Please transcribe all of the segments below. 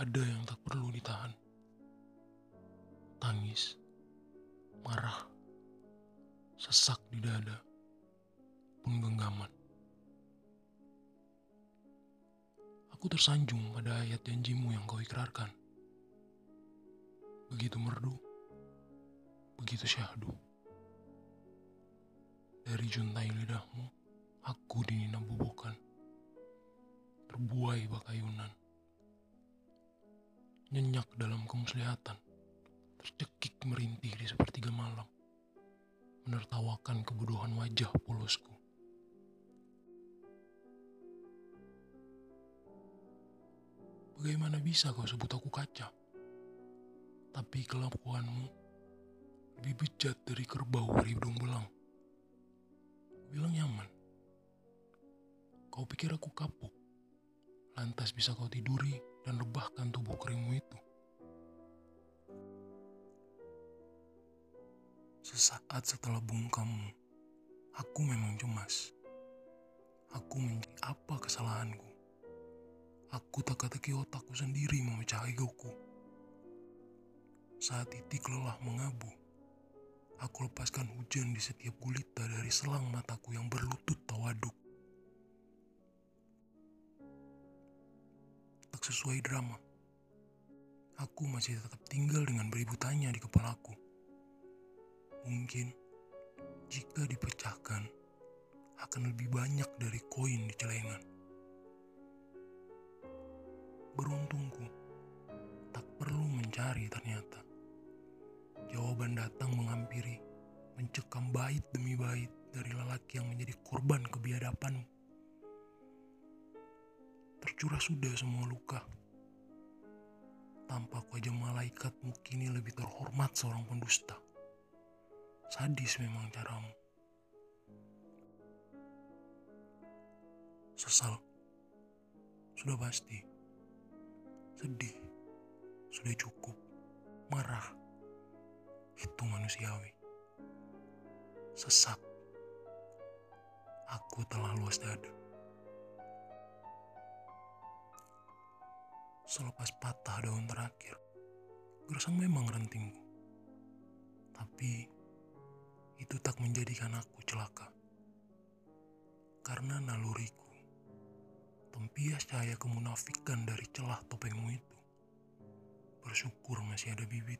Ada yang tak perlu ditahan. Tangis, marah, sesak di dada, pun genggaman. Aku tersanjung pada ayat janjimu yang kau ikrarkan. Begitu merdu, begitu syahdu. Dari juntai lidahmu, aku dinina bubukan. Terbuai bakayunan. Nyenyak dalam kemuslihatan. Tercekik merintih di sepertiga malam. Menertawakan kebodohan wajah polosku. Bagaimana bisa kau sebut aku kaca? Tapi kelakuanmu lebih bejat dari kerbau hidung belang. Bilang nyaman. Kau pikir aku kapuk. Lantas bisa kau tiduri dan rebahkan tubuh keringmu itu. Sesaat setelah bungkammu, aku memang cemas. Aku mencari apa kesalahanku. Aku teka-teki otakku sendiri memecah egoku. Saat titik lelah mengabu, aku lepaskan hujan di setiap gulita dari selang mataku yang berlutut tawaduk. Sesuai drama. Aku masih tetap tinggal dengan beribu tanya di kepalaku. Mungkin jika dipecahkan akan lebih banyak dari koin di celengan. Beruntungku, tak perlu mencari ternyata. Jawaban datang menghampiri, mencekam bait demi bait dari lelaki yang menjadi korban kebiadapanmu. Tercurah sudah semua luka. Tampak wajah malaikatmu kini lebih terhormat seorang pendusta. Sadis memang caramu. Sesal. Sudah pasti. Sedih. Sudah cukup. Marah. Itu manusiawi. Sesak. Aku telah luas dada. Selepas patah daun terakhir, gersang memang rentingku. Tapi itu tak menjadikan aku celaka. Karena naluriku, tempias cahaya kemunafikan dari celah topengmu itu. Bersyukur masih ada bibit.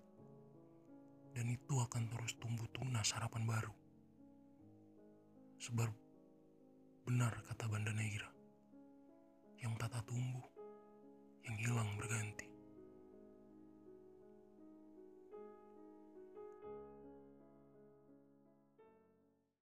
Dan itu akan terus tumbuh tunas harapan baru. Sebab benar kata Banda Neira, yang tata tumbuh purgante.